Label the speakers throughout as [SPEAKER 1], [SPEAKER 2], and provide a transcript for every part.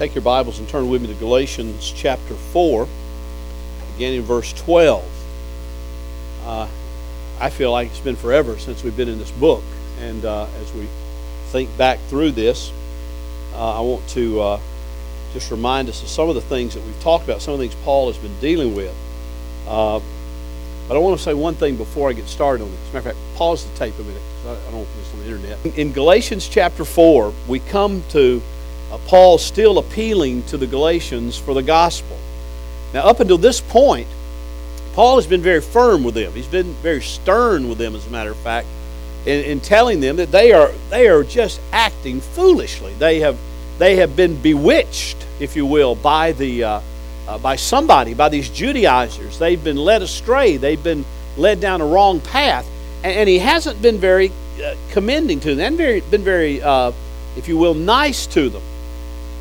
[SPEAKER 1] take your Bibles and turn with me to Galatians chapter 4, beginning in verse 12. Uh, I feel like it's been forever since we've been in this book. And uh, as we think back through this, uh, I want to uh, just remind us of some of the things that we've talked about, some of the things Paul has been dealing with. Uh, but I want to say one thing before I get started on this. As a matter of fact, pause the tape a minute. I don't want this on the internet. In Galatians chapter 4, we come to uh, Paul still appealing to the Galatians for the gospel. Now, up until this point, Paul has been very firm with them. He's been very stern with them, as a matter of fact, in, in telling them that they are they are just acting foolishly. They have they have been bewitched, if you will, by the uh, uh, by somebody, by these Judaizers. They've been led astray. They've been led down a wrong path, and, and he hasn't been very uh, commending to them, and very, been very, uh, if you will, nice to them.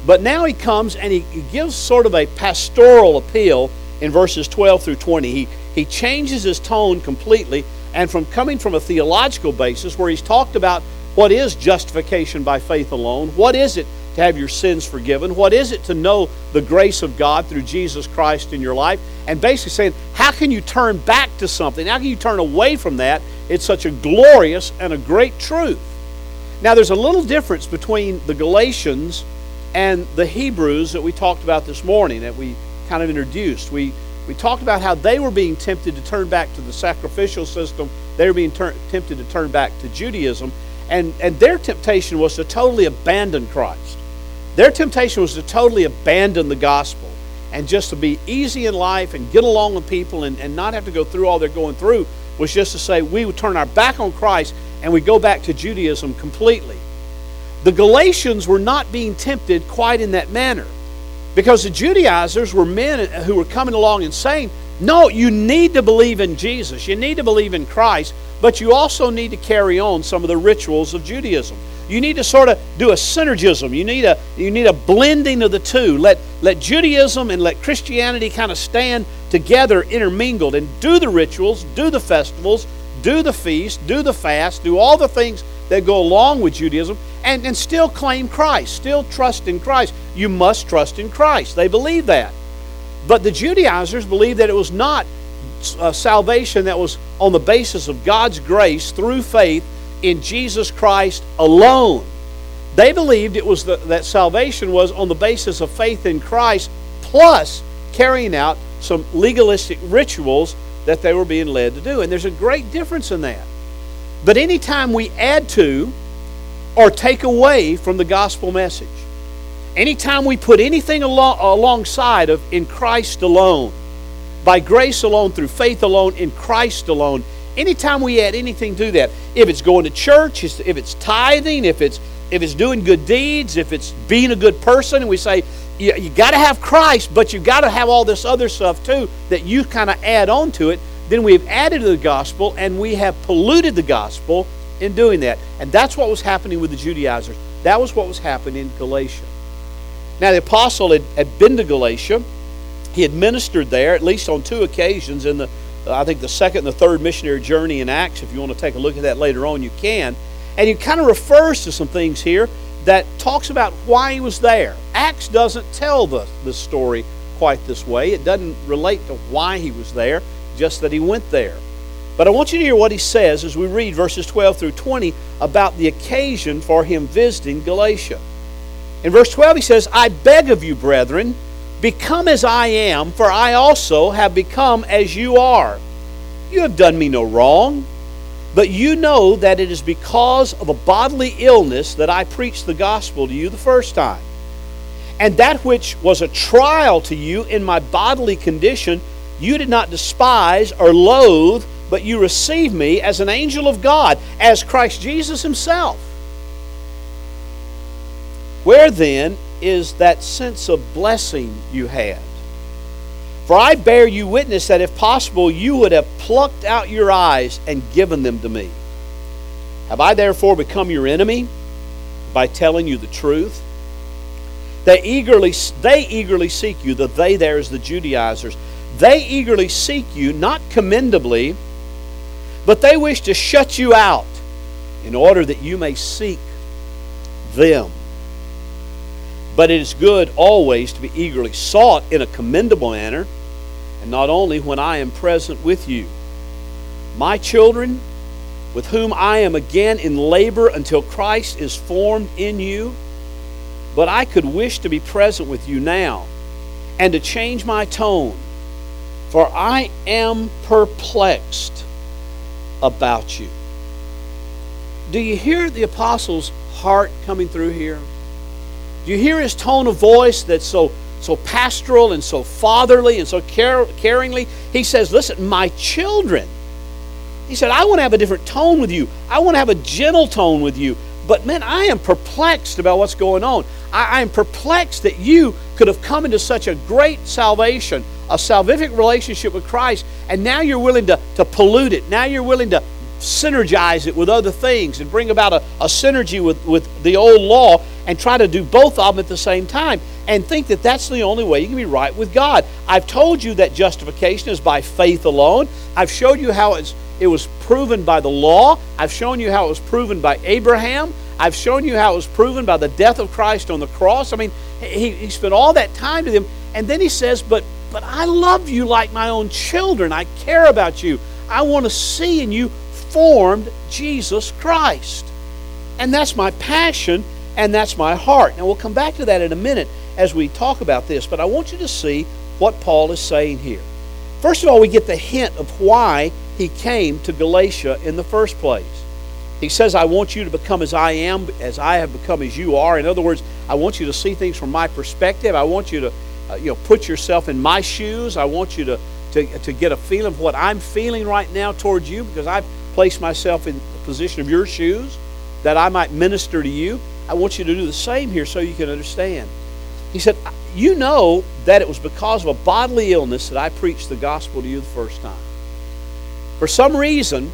[SPEAKER 1] But now he comes and he, gives sort of a pastoral appeal in verses 12 through 20. He, he changes his tone completely, and from coming from a theological basis where he's talked about what is justification by faith alone, what is it to have your sins forgiven, what is it to know the grace of God through Jesus Christ in your life, and basically saying, how can you turn back to something? How can you turn away from that? It's such a glorious and a great truth. Now, there's a little difference between the Galatians and the Hebrews that we talked about this morning, that we kind of introduced. We, we talked about how they were being tempted to turn back to the sacrificial system, they were being ter- tempted to turn back to Judaism, and, and their temptation was to totally abandon Christ. Their temptation was to totally abandon the gospel and just to be easy in life and get along with people and, and not have to go through all they're going through was just to say we would turn our back on Christ and we go back to Judaism completely. The Galatians were not being tempted quite in that manner because the Judaizers were men who were coming along and saying, No, you need to believe in Jesus, you need to believe in Christ, but you also need to carry on some of the rituals of Judaism. You need to sort of do a synergism. You need a you need a blending of the two. Let let Judaism and let Christianity kind of stand together intermingled and do the rituals, do the festivals, do the feast, do the fast, do all the things that go along with Judaism, and, and still claim Christ, still trust in Christ. You must trust in Christ. They believe that. But the Judaizers believed that it was not uh, salvation that was on the basis of God's grace through faith in Jesus Christ alone. They believed it was the, that salvation was on the basis of faith in Christ plus carrying out some legalistic rituals that they were being led to do. And there's a great difference in that. But anytime we add to or take away from the gospel message, anytime we put anything along, alongside of in Christ alone, by grace alone, through faith alone, in Christ alone, anytime we add anything to that, if it's going to church, if it's tithing, if it's if it's doing good deeds, if it's being a good person, and we say, you, you got to have Christ, but you got to have all this other stuff too that you kind of add on to it. Then we've added to the gospel and we have polluted the gospel in doing that. And that's what was happening with the Judaizers. That was what was happening in Galatia. Now, the apostle had, had been to Galatia. He had ministered there at least on two occasions in the, I think, the second and the third missionary journey in Acts. If you want to take a look at that later on, you can. And he kind of refers to some things here that talks about why he was there. Acts doesn't tell the, the story quite this way. It doesn't relate to why he was there, just that he went there. But I want you to hear what he says as we read verses 12 through 20 about the occasion for him visiting Galatia. In verse 12, he says, I beg of you, brethren, become as I am, for I also have become as you are. You have done me no wrong. But you know that it is because of a bodily illness that I preached the gospel to you the first time. And that which was a trial to you in my bodily condition, you did not despise or loathe, but you received me as an angel of God, as Christ Jesus Himself. Where then is that sense of blessing you had? For I bear you witness that if possible, you would have plucked out your eyes and given them to me. Have I therefore become your enemy by telling you the truth? They eagerly, they eagerly seek you, the they there is the Judaizers. They eagerly seek you, not commendably, but they wish to shut you out in order that you may seek them. But it is good always to be eagerly sought in a commendable manner, and not only when I am present with you. My children, with whom I am again in labor until Christ is formed in you, but I could wish to be present with you now and to change my tone, for I am perplexed about you. Do you hear the apostle's heart coming through here? Do you hear his tone of voice that's so so pastoral and so fatherly and so care, caringly? He says, "Listen, my children." He said, "I want to have a different tone with you. I want to have a gentle tone with you. But man, I am perplexed about what's going on. I, I am perplexed that you could have come into such a great salvation, a salvific relationship with Christ, and now you're willing to, to pollute it. Now you're willing to synergize it with other things and bring about a, a synergy with, with the old law and try to do both of them at the same time and think that that's the only way you can be right with God. I've told you that justification is by faith alone. I've showed you how it was proven by the law. I've shown you how it was proven by Abraham. I've shown you how it was proven by the death of Christ on the cross. I mean, he, he spent all that time to them. And then he says, but, but I love you like my own children. I care about you. I want to see in you formed Jesus Christ. And that's my passion and that's my heart. Now, we'll come back to that in a minute as we talk about this, but I want you to see what Paul is saying here. First of all, we get the hint of why he came to Galatia in the first place. He says, I want you to become as I am, as I have become as you are. In other words, I want you to see things from my perspective. I want you to uh, you know, put yourself in my shoes. I want you to, to, to get a feeling of what I'm feeling right now towards you because I've placed myself in the position of your shoes that I might minister to you. I want you to do the same here so you can understand. He said, You know that it was because of a bodily illness that I preached the gospel to you the first time. For some reason,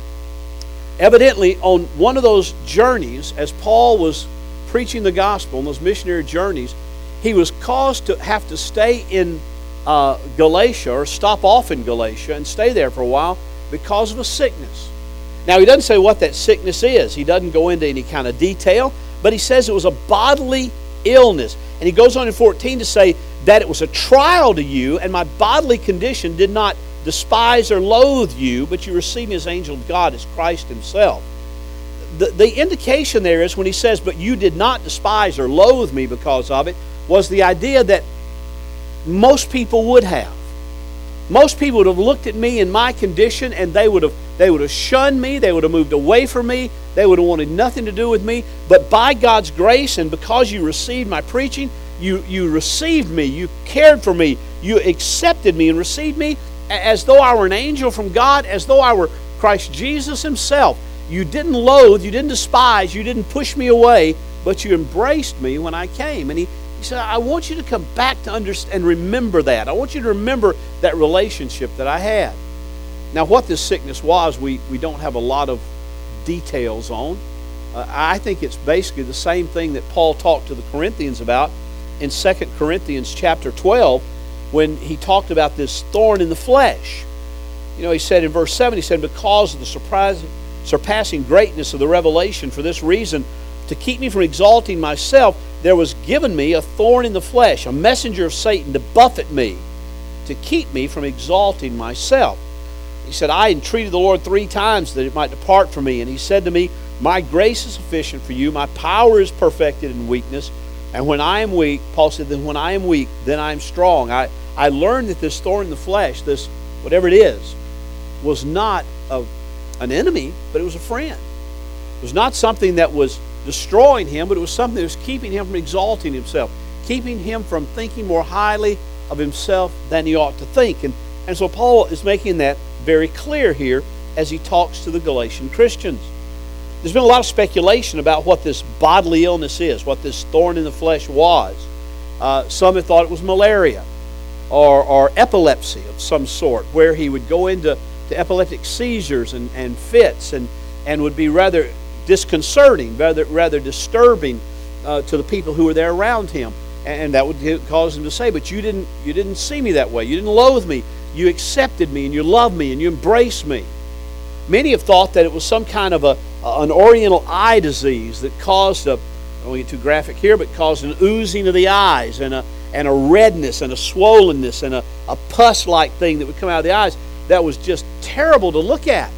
[SPEAKER 1] evidently, on one of those journeys, as Paul was preaching the gospel on those missionary journeys, he was caused to have to stay in uh, Galatia or stop off in Galatia and stay there for a while because of a sickness. Now, he doesn't say what that sickness is, he doesn't go into any kind of detail, but he says it was a bodily illness. And he goes on in 14 to say that it was a trial to you, and my bodily condition did not despise or loathe you, but you received me as angel of God, as Christ himself. The, the indication there is when he says, But you did not despise or loathe me because of it, was the idea that most people would have. Most people would have looked at me in my condition and they would have they would have shunned me, they would have moved away from me, they would have wanted nothing to do with me. But by God's grace and because you received my preaching, you, you received me, you cared for me, you accepted me and received me as though I were an angel from God, as though I were Christ Jesus Himself. You didn't loathe, you didn't despise, you didn't push me away, but you embraced me when I came. And He, he said, I want you to come back to understand and remember that. I want you to remember that relationship that I had. Now, what this sickness was, we, we don't have a lot of details on. Uh, I think it's basically the same thing that Paul talked to the Corinthians about in 2 Corinthians chapter 12 when he talked about this thorn in the flesh. You know, he said in verse 7, he said, Because of the surprising, surpassing greatness of the revelation, for this reason, to keep me from exalting myself, there was given me a thorn in the flesh, a messenger of Satan to buffet me, to keep me from exalting myself. He said, I entreated the Lord three times that it might depart from me. And he said to me, My grace is sufficient for you. My power is perfected in weakness. And when I am weak, Paul said, then when I am weak, then I am strong. I, I learned that this thorn in the flesh, this whatever it is, was not a, an enemy, but it was a friend. It was not something that was destroying him, but it was something that was keeping him from exalting himself, keeping him from thinking more highly of himself than he ought to think. And, and so Paul is making that very clear here as he talks to the Galatian Christians. There's been a lot of speculation about what this bodily illness is, what this thorn in the flesh was. Uh, some have thought it was malaria or, or epilepsy of some sort, where he would go into to epileptic seizures and, and fits and, and would be rather disconcerting, rather, rather disturbing uh, to the people who were there around him. And that would cause him to say, But you didn't, you didn't see me that way. You didn't loathe me you accepted me and you loved me and you embraced me. Many have thought that it was some kind of a, an oriental eye disease that caused a, I won't get too graphic here, but caused an oozing of the eyes and a, and a redness and a swollenness and a, a pus like thing that would come out of the eyes that was just terrible to look at,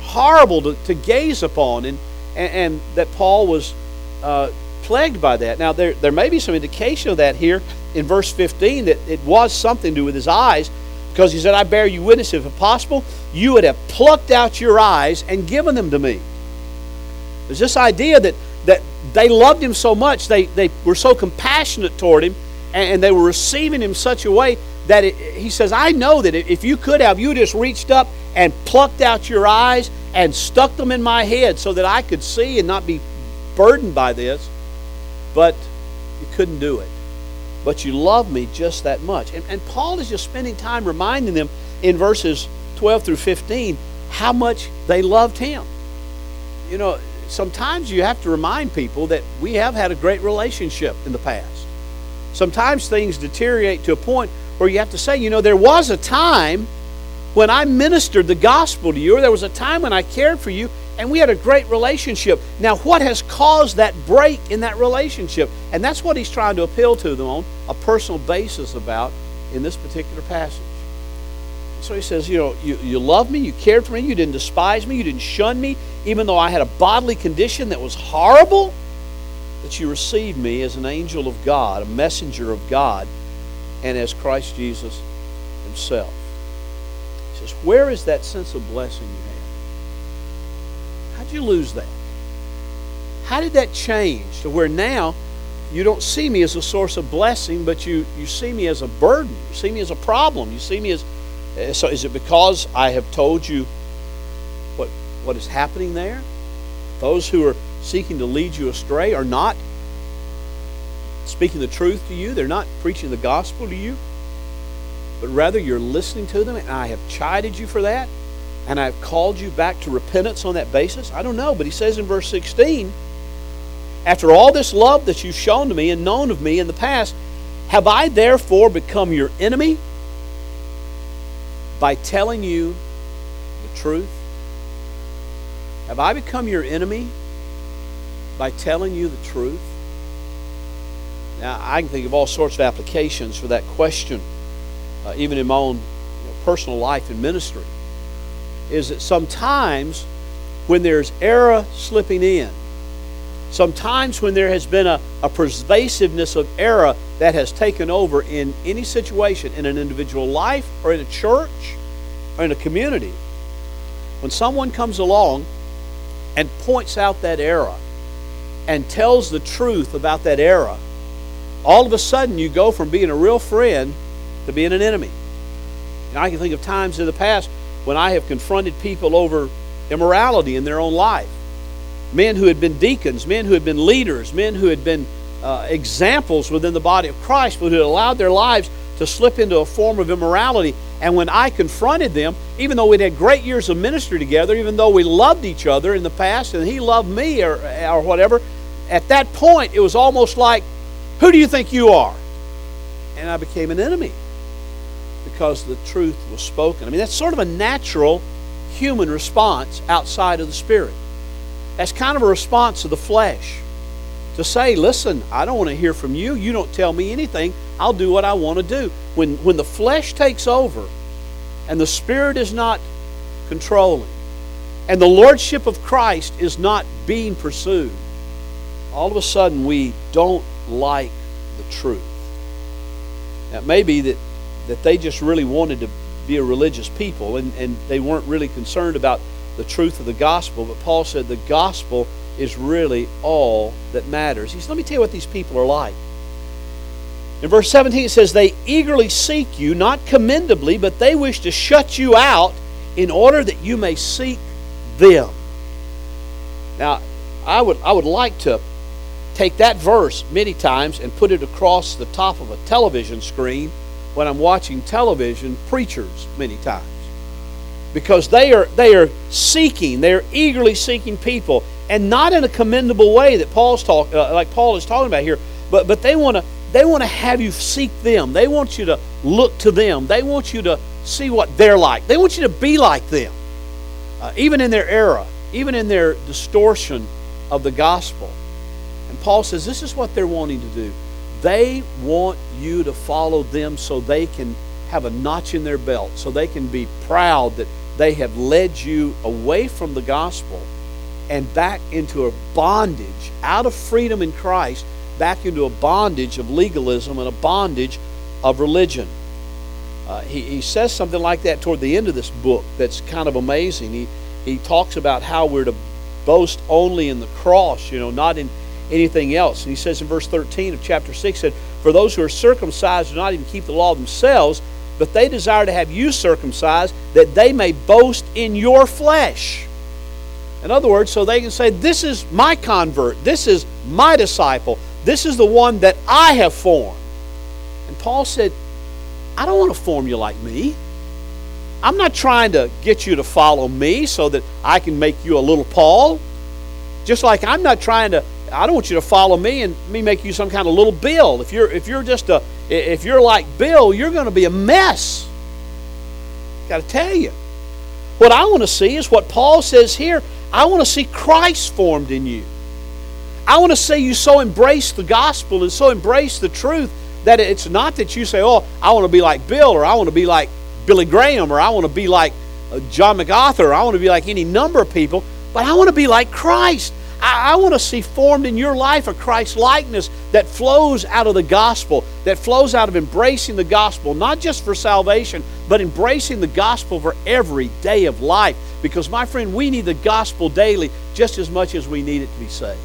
[SPEAKER 1] horrible to, to gaze upon, and, and, and that Paul was uh, plagued by that. Now, there, there may be some indication of that here in verse 15 that it was something to do with his eyes because he said, I bear you witness, if possible, you would have plucked out your eyes and given them to me. There's this idea that, that they loved him so much, they, they were so compassionate toward him, and, and they were receiving him such a way that it, he says, I know that if you could have, you just reached up and plucked out your eyes and stuck them in my head so that I could see and not be burdened by this, but you couldn't do it but you love me just that much. And, and Paul is just spending time reminding them in verses 12 through 15 how much they loved him. You know, sometimes you have to remind people that we have had a great relationship in the past. Sometimes things deteriorate to a point where you have to say, you know, there was a time when I ministered the gospel to you, or there was a time when I cared for you, and we had a great relationship. Now, what has caused that break in that relationship? And that's what he's trying to appeal to them on a personal basis about in this particular passage. So he says, You know, you, you loved me, you cared for me, you didn't despise me, you didn't shun me, even though I had a bodily condition that was horrible, that you received me as an angel of God, a messenger of God, and as Christ Jesus himself. He says, Where is that sense of blessing you have? How'd you lose that? How did that change to where now you don't see me as a source of blessing, but you, you see me as a burden? You see me as a problem. You see me as. Eh, so is it because I have told you what, is happening there? Those who are seeking to lead you astray are not speaking the truth to you, they're not preaching the gospel to you, but rather you're listening to them, and I have chided you for that and I've called you back to repentance on that basis? I don't know, but he says in verse 16, after all this love that you've shown to me and known of me in the past, have I therefore become your enemy by telling you the truth? Have I become your enemy by telling you the truth? Now, I can think of all sorts of applications for that question, uh, even in my own you know, personal life and ministry is that sometimes when there's error slipping in, sometimes when there has been a, a pervasiveness of error that has taken over in any situation, in an individual life or in a church or in a community, when someone comes along and points out that error and tells the truth about that error, all of a sudden you go from being a real friend to being an enemy. And I can think of times in the past when I have confronted people over immorality in their own life. Men who had been deacons, men who had been leaders, men who had been uh, examples within the body of Christ, but who had allowed their lives to slip into a form of immorality. And when I confronted them, even though we'd had great years of ministry together, even though we loved each other in the past and he loved me or, or whatever, at that point it was almost like, Who do you think you are? And I became an enemy because the truth was spoken. I mean, that's sort of a natural human response outside of the Spirit. That's kind of a response of the flesh to say, listen, I don't want to hear from you. You don't tell me anything. I'll do what I want to do. When, when the flesh takes over and the Spirit is not controlling and the Lordship of Christ is not being pursued, all of a sudden we don't like the truth. Now, it may be that that they just really wanted to be a religious people and, and they weren't really concerned about the truth of the gospel. But Paul said the gospel is really all that matters. He said, Let me tell you what these people are like. In verse 17, it says, They eagerly seek you, not commendably, but they wish to shut you out in order that you may seek them. Now, I would, I would like to take that verse many times and put it across the top of a television screen when I'm watching television preachers many times because they are they are seeking they are eagerly seeking people and not in a commendable way that Paul's talk uh, like Paul is talking about here but but they want to they want to have you seek them. They want you to look to them. They want you to see what they're like. They want you to be like them. Uh, even in their era even in their distortion of the gospel. And Paul says this is what they're wanting to do. They want you to follow them so they can have a notch in their belt, so they can be proud that they have led you away from the gospel and back into a bondage, out of freedom in Christ, back into a bondage of legalism and a bondage of religion. Uh, he, he says something like that toward the end of this book that's kind of amazing. He, he talks about how we're to boast only in the cross, you know, not in anything else. And he says in verse 13 of chapter 6 that for those who are circumcised do not even keep the law themselves, but they desire to have you circumcised that they may boast in your flesh. In other words, so they can say, This is my convert, this is my disciple, this is the one that I have formed. And Paul said, I don't want to form you like me. I'm not trying to get you to follow me so that I can make you a little Paul. Just like I'm not trying to I don't want you to follow me and me make you some kind of little Bill. If you're if you're just a if you're like Bill, you're going to be a mess. Got to tell you. What I want to see is what Paul says here. I want to see Christ formed in you. I want to see you so embrace the gospel and so embrace the truth that it's not that you say, "Oh, I want to be like Bill," or "I want to be like Billy Graham," or "I want to be like uh, John MacArthur," or "I want to be like any number of people," but I want to be like Christ. I, I want to see formed in your life a Christ likeness that flows out of the gospel, that flows out of embracing the gospel, not just for salvation, but embracing the gospel for every day of life. Because, my friend, we need the gospel daily just as much as we need it to be saved.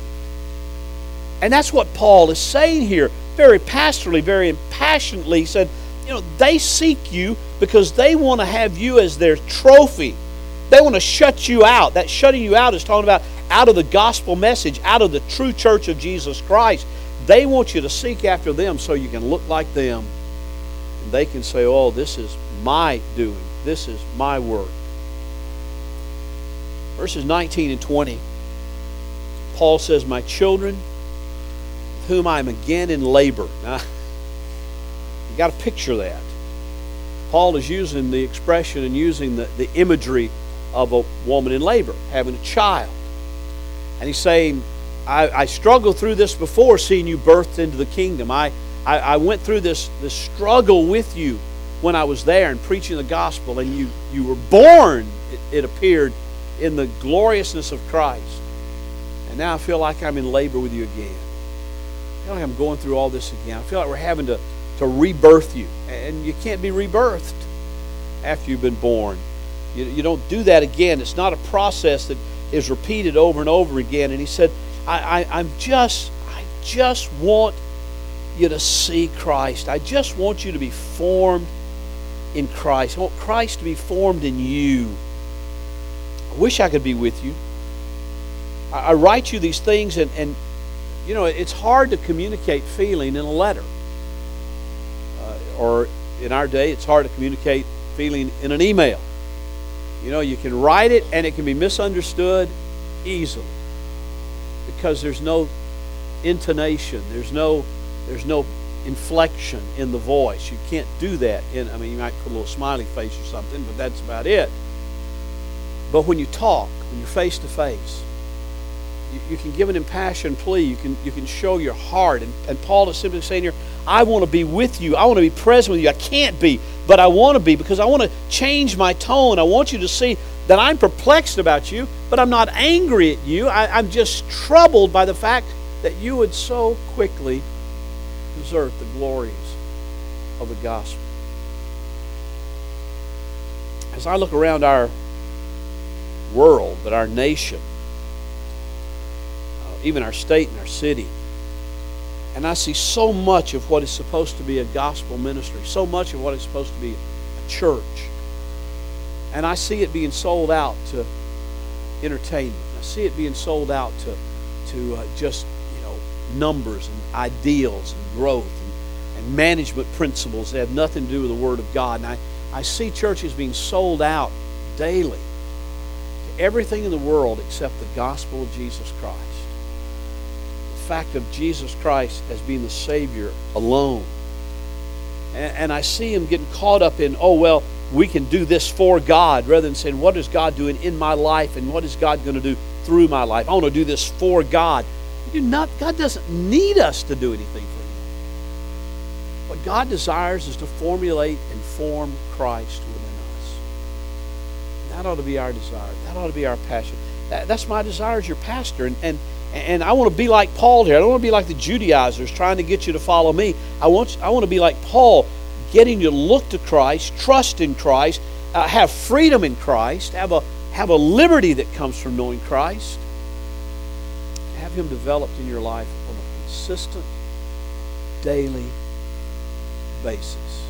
[SPEAKER 1] And that's what Paul is saying here, very pastorally, very passionately. He said, You know, they seek you because they want to have you as their trophy. They want to shut you out. That shutting you out is talking about out of the gospel message, out of the true church of Jesus Christ. They want you to seek after them so you can look like them. And they can say, Oh, this is my doing, this is my work. Verses 19 and 20, Paul says, My children, whom I am again in labor. Now, you got to picture that. Paul is using the expression and using the, the imagery of a woman in labor, having a child. And he's saying, I, I struggled through this before seeing you birthed into the kingdom. I, I, I went through this, this struggle with you when I was there and preaching the gospel, and you, you were born, it, it appeared, in the gloriousness of Christ. And now I feel like I'm in labor with you again. I feel like I'm going through all this again. I feel like we're having to, to rebirth you. And you can't be rebirthed after you've been born. You, you don't do that again. It's not a process that is repeated over and over again. And he said, I, I, I'm just, I just want you to see Christ. I just want you to be formed in Christ. I want Christ to be formed in you. I wish I could be with you. I, I write you these things, and, and you know, it's hard to communicate feeling in a letter. Uh, or in our day, it's hard to communicate feeling in an email. You know, you can write it and it can be misunderstood easily because there's no intonation, there's no there's no inflection in the voice. You can't do that. In, I mean, you might put a little smiley face or something, but that's about it. But when you talk, when you're face to face, you can give an impassioned plea. You can you can show your heart. And, and Paul is simply saying here, I want to be with you. I want to be present with you. I can't be, but I want to be because I want to change my tone. I want you to see that I'm perplexed about you, but I'm not angry at you. I, I'm just troubled by the fact that you would so quickly desert the glories of the gospel. As I look around our world, that our nation, uh, even our state and our city. And I see so much of what is supposed to be a gospel ministry, so much of what is supposed to be a church. And I see it being sold out to entertainment. I see it being sold out to, to uh, just, you know, numbers and ideals and growth and, and management principles that have nothing to do with the Word of God. And I, I see churches being sold out daily to everything in the world except the gospel of Jesus Christ fact of Jesus Christ as being the Savior alone. And, and I see him getting caught up in, oh, well, we can do this for God rather than saying, what is God doing in my life and what is God going to do through my life? I want to do this for God. Do not, God doesn't need us to do anything for Him. What God desires is to formulate and form Christ within us. That ought to be our desire. That ought to be our passion. That, that's my desire as your pastor. And, and, and I want to be like Paul here. I don't want to be like the Judaizers trying to get you to follow me. I want, I want to be like Paul, getting you to look to Christ, trust in Christ, uh, have freedom in Christ, have a, have a liberty that comes from knowing Christ. Have Him developed in your life on a consistent, daily basis.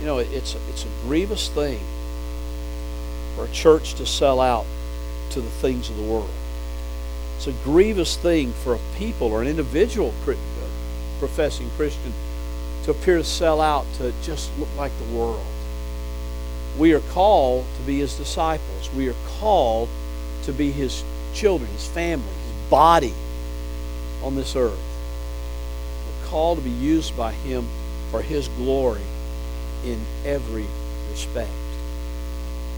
[SPEAKER 1] You know, it's it's a grievous thing for a church to sell out to the things of the world. It's a grievous thing for a people or an individual uh, professing Christian to appear to sell out to just look like the world. We are called to be his disciples. We are called to be his children, his family, his body on this earth. We're called to be used by him for his glory in every respect.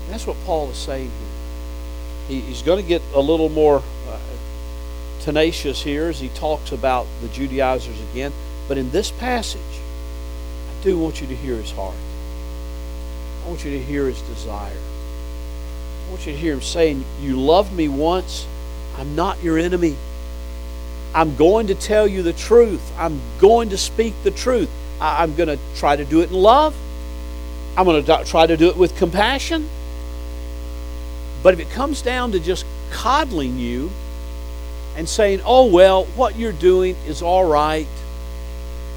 [SPEAKER 1] And that's what Paul is saying here. He, he's going to get a little more uh, tenacious here as he talks about the Judaizers again. But in this passage, I do want you to hear his heart. I want you to hear his desire. I want you to hear him saying, You loved me once. I'm not your enemy. I'm going to tell you the truth. I'm going to speak the truth. I'm going to try to do it in love. I'm going to try to do it with compassion. But if it comes down to just coddling you and saying, oh, well, what you're doing is all right,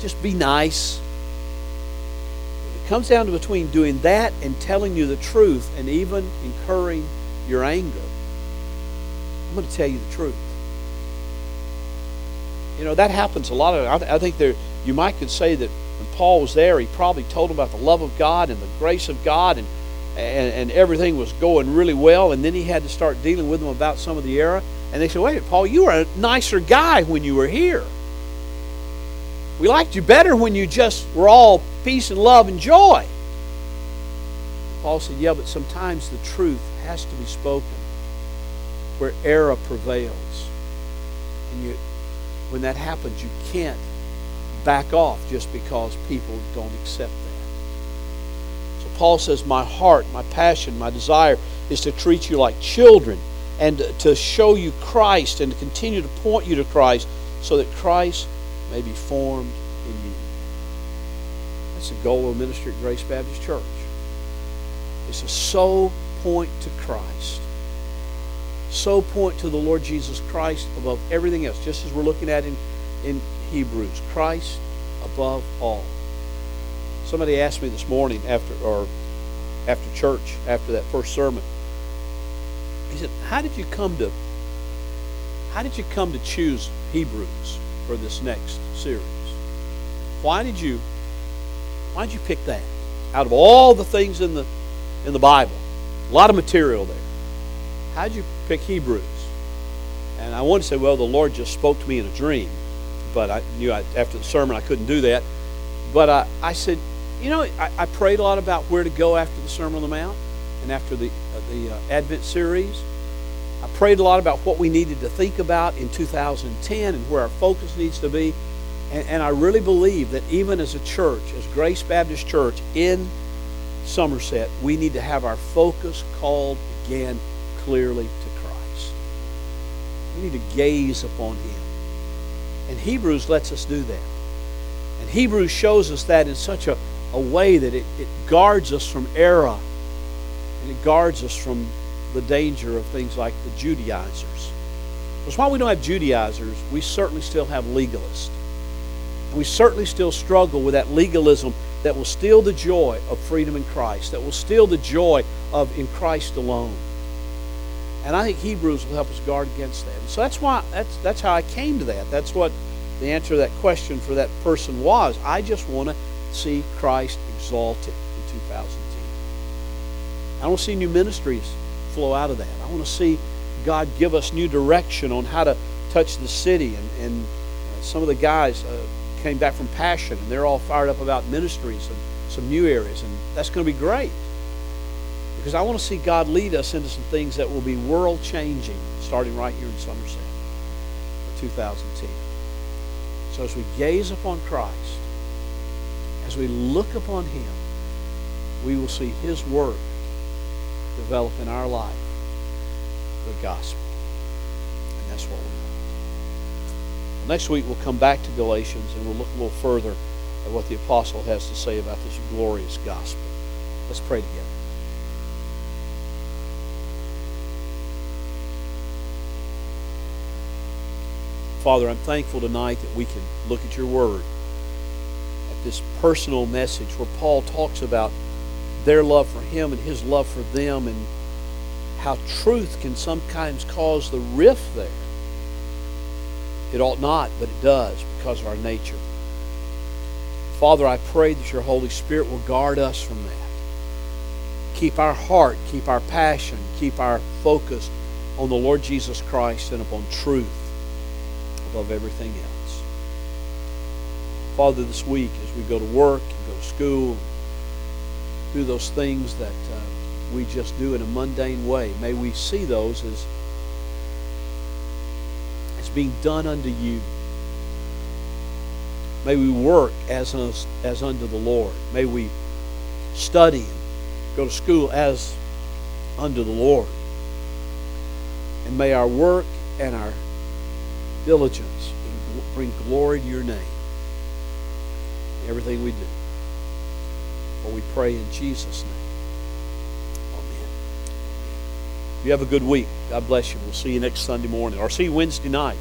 [SPEAKER 1] just be nice, It comes down to between doing that and telling you the truth and even incurring your anger. I'm going to tell you the truth. You know, that happens a lot of I, I think there you might could say that when Paul was there, he probably told them about the love of God and the grace of God and, and, and everything was going really well, and then he had to start dealing with them about some of the error. And they said, Wait, Paul, you were a nicer guy when you were here. We liked you better when you just were all peace and love and joy. Paul said, Yeah, but sometimes the truth has to be spoken where error prevails. And you, when that happens, you can't back off just because people don't accept that. So Paul says, My heart, my passion, my desire is to treat you like children and to show you Christ and to continue to point you to Christ so that Christ may be formed in you. That's the goal of ministry at Grace Baptist Church. It's to so point to Christ. So point to the Lord Jesus Christ above everything else, just as we're looking at in, in Hebrews. Christ above all. Somebody asked me this morning after or after church, after that first sermon, he said, How did you come to how did you come to choose Hebrews? for this next series. Why did you why did you pick that? Out of all the things in the in the Bible, a lot of material there. How did you pick Hebrews? And I wanted to say, well, the Lord just spoke to me in a dream, but I knew I, after the sermon I couldn't do that. But I, I said, you know, I, I, prayed a lot about where to go after the Sermon on the Mount and after the uh, the uh, Advent series. I prayed a lot about what we needed to think about in 2010 and where our focus needs to be. And, and I really believe that even as a church, as Grace Baptist Church in Somerset, we need to have our focus called again clearly to Christ. We need to gaze upon Him. And Hebrews lets us do that. And Hebrews shows us that in such a, a way that it, it guards us from error and it guards us from the danger of things like the Judaizers. Because while we don't have Judaizers, we certainly still have legalists. And we certainly still struggle with that legalism that will steal the joy of freedom in Christ, that will steal the joy of in Christ alone. And I think Hebrews will help us guard against that. And so that's why that's that's how I came to that. That's what the answer to that question for that person was. I just want to see Christ exalted in 2010. I don't see new ministries flow out of that. I want to see God give us new direction on how to touch the city. And, and uh, some of the guys uh, came back from Passion, and they're all fired up about ministries and some new areas. And that's going to be great. Because I want to see God lead us into some things that will be world changing, starting right here in Somerset. in 2010. So as we gaze upon Christ, as we look upon Him, we will see His work develop in our life the gospel. And that's what we want. Next week we'll come back to Galatians and we'll look a little further at what the apostle has to say about this glorious gospel. Let's pray together. Father, I'm thankful tonight that we can look at your word, at this personal message where Paul talks about their love for him and his love for them and how truth can sometimes cause the rift there. It ought not, but it does because of our nature. Father, I pray that your Holy Spirit will guard us from that. Keep our heart, keep our passion, keep our focus on the Lord Jesus Christ and upon truth above everything else. Father, this week as we go to work and go to school, do those things that uh, we just do in a mundane way, may we see those as, as being done unto you. May we work as, as unto the Lord. May we study and go to school as unto the Lord. And may our work and our diligence bring glory to your name. Everything we do. For we pray in Jesus' name. Amen. You have a good week. God bless you. We'll see you next Sunday morning or see you Wednesday night.